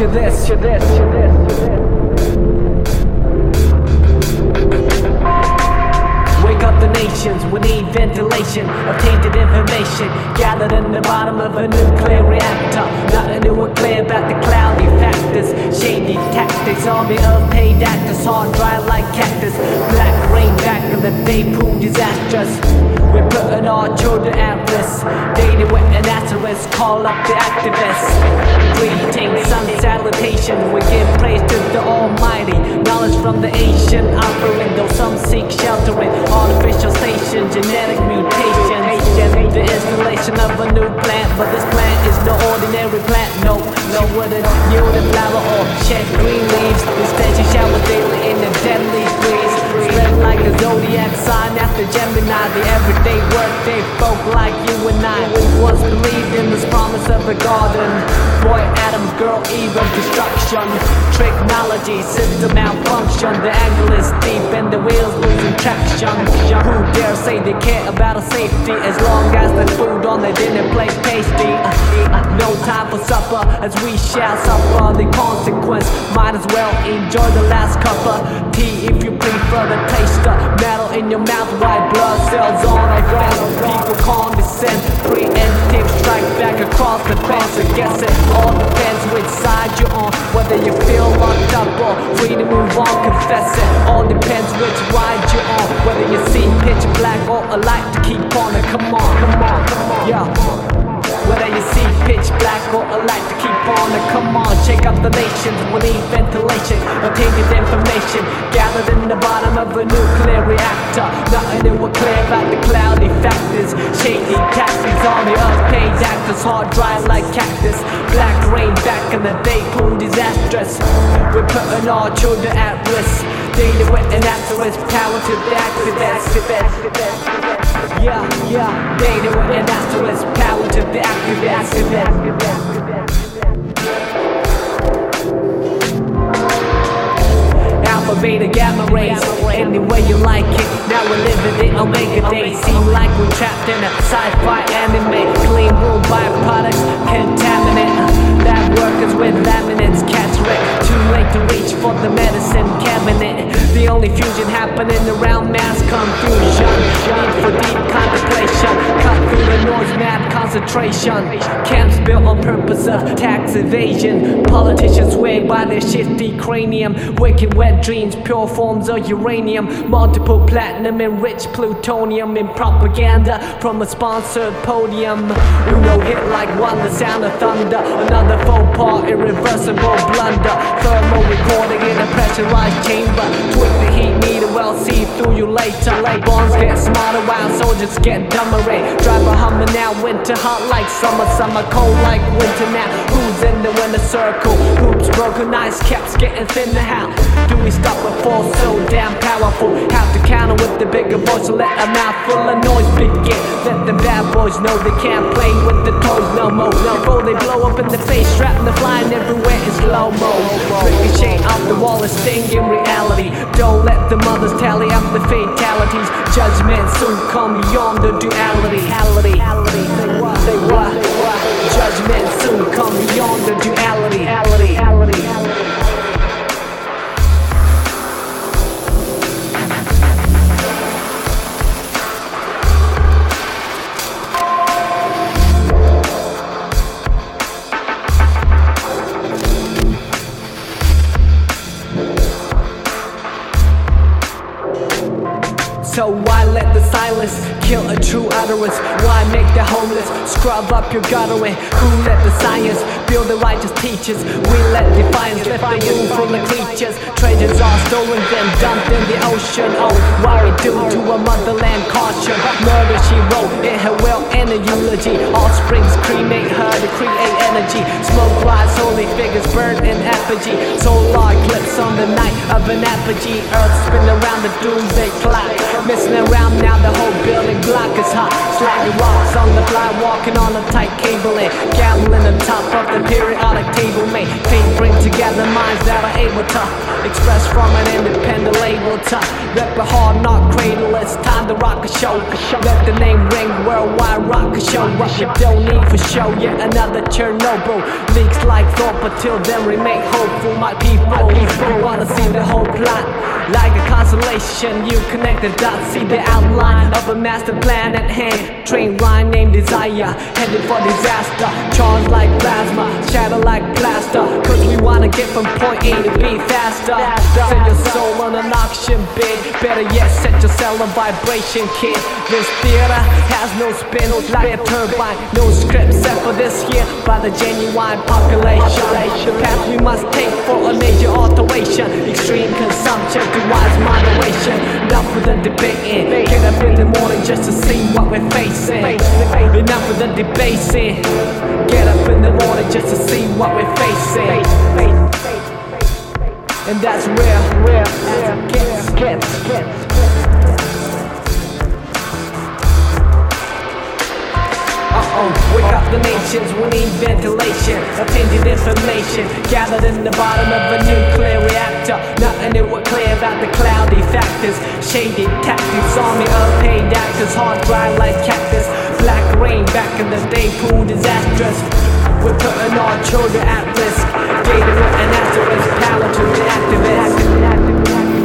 Picture this. Picture this. Picture this. Wake up the nations, we need ventilation of tainted information gathered in the bottom of a nuclear reactor. Nothing new or clear about the cloudy factors, shady tactics, army of paid actors, hard dry like cactus. Black rain back in the day proved disastrous. We're putting our children at risk. Dated with an asterisk, call up the activists. Greetings, some salutation, we give praise to the Almighty. Knowledge from the ancient offering, though some seek shelter in artificial station, genetic mutation. The installation of a new plant, but this plant is no ordinary plant. No, no, wouldn't yield a flower or shed green leaves. Instead, she showers daily in a deadly breeze. Like a zodiac sign after Gemini. The everyday workday folk like you and I once believed in this promise of a garden. Boy, Adam, girl, Eve of destruction. Technology, system malfunction. The angle is deep and the wheels losing traction. Who dare say they care about our safety as long as the food on the dinner plate tasty? Uh, uh, Time for supper as we shall suffer the consequence. Might as well enjoy the last cup of tea if you prefer the taste of metal in your mouth. White blood cells on the ground. People condescend. Preemptive strike back across the fence. I guess it all depends which side you're on. Whether you feel locked up or free to move on. Confess it. All depends which ride you're on. Whether you see pitch black or a light to keep on. And come on, come on, come on. Yeah. A light to keep on and come on, check out the nations. We need ventilation, obtained information gathered in the bottom of a nuclear reactor. Nothing new or clear about the cloudy factors. Shady taxis, army of paid actors, hard dry like cactus. Black rain back in the day, pool disastrous. We're putting our children at risk. Data with an asterisk, power to the activists. Yeah, yeah, data with an asterisk, power to the activists. Alpha, beta, gamma rays, any way you like it. Now we're living the Omega Day. Seem like we're trapped in a sci-fi anime. Clean room byproducts, contaminant. Lab workers with laminates catch wreck. Too late to reach for the medicine cabinet. The only fusion happening around mass confusion. Need for deep contemplation. Cut through the noise, map concentration. Camps built on purpose of tax evasion. Politicians swayed by their shifty cranium. Wicked wet dreams, pure forms of uranium. Multiple platinum enriched plutonium in propaganda from a sponsored podium. Uno hit like one, the sound of thunder. Another faux pas, irreversible blunder. Thermal recording in a pressurized chamber. Tweak the heat meter, well see through you later. Like bombs get smarter while soldiers get dumber. eh? Drive a Hummer now, winter hot like summer, summer cold like winter now. Who's in the winner circle? Hoops broken, ice caps getting thinner. How do we stop a fall so damn powerful? Have to counter with the bigger voice, so let a mouth full of noise begin. Let the bad boys know they can't play with the toys no more. They blow up in the face, strapping the flying everywhere in slow mo. Ricochet off the wall is sting in reality. Don't let the mothers tally up the fatalities. Judgment soon come beyond the duality. So why let the silence kill a true utterance? Why make the homeless scrub up your gutterway? Who let the science build the righteous teachers? We let defiance lift the room from the creatures. Treasures are stolen, then dumped in the ocean. Oh, why do to a motherland caution? Murder she wrote in her will and a eulogy. Offsprings cremate her to create energy. Smoke rise, holy figures burn in effigy. Solar eclipse on the night of an apogee. Earth spin around the doomsday clock. Missing around now, the whole building block is hot. Sliding rocks on the fly, walking on a tight cable. And gambling on top of the periodic table. Mate, fate bring together minds that are able to express from an independent label. To rip a hard knock cradle, it's time to rock a show. Let the name ring worldwide Rokkasho. What we don't need for show, yet another Chernobyl. Leaks like thought, but till then remain hopeful. My people, we wanna see the whole plot. Like a constellation, you connect the dots, see the outline of a master plan at hand. Train line named Desire, headed for disaster. Charged like plasma, shatter like plaster. Cause we wanna get from point A to B faster. Set your soul on an auction bid. Better yet, set your cell on vibration, kid. This theater has no spin, like a turbine. No script set for this year by the genuine population. The path we must take for a major alteration. Extreme consumption to wise moderation. Enough with the debating. Get up in the morning just to see what we're facing. Enough with the debating. Get up in the morning just to see what we're facing. And that's real, as it gets. Uh-oh, wake up the nations, we need ventilation. Obtained information, gathered in the bottom of a nuclear reactor. Nothing new or clear about the cloudy factors. Shady tactics, army of paid actors. Hard dry like cactus, black rain back in the day Pool disastrous, we're putting our children at risk. Gated with an asterisk, the activists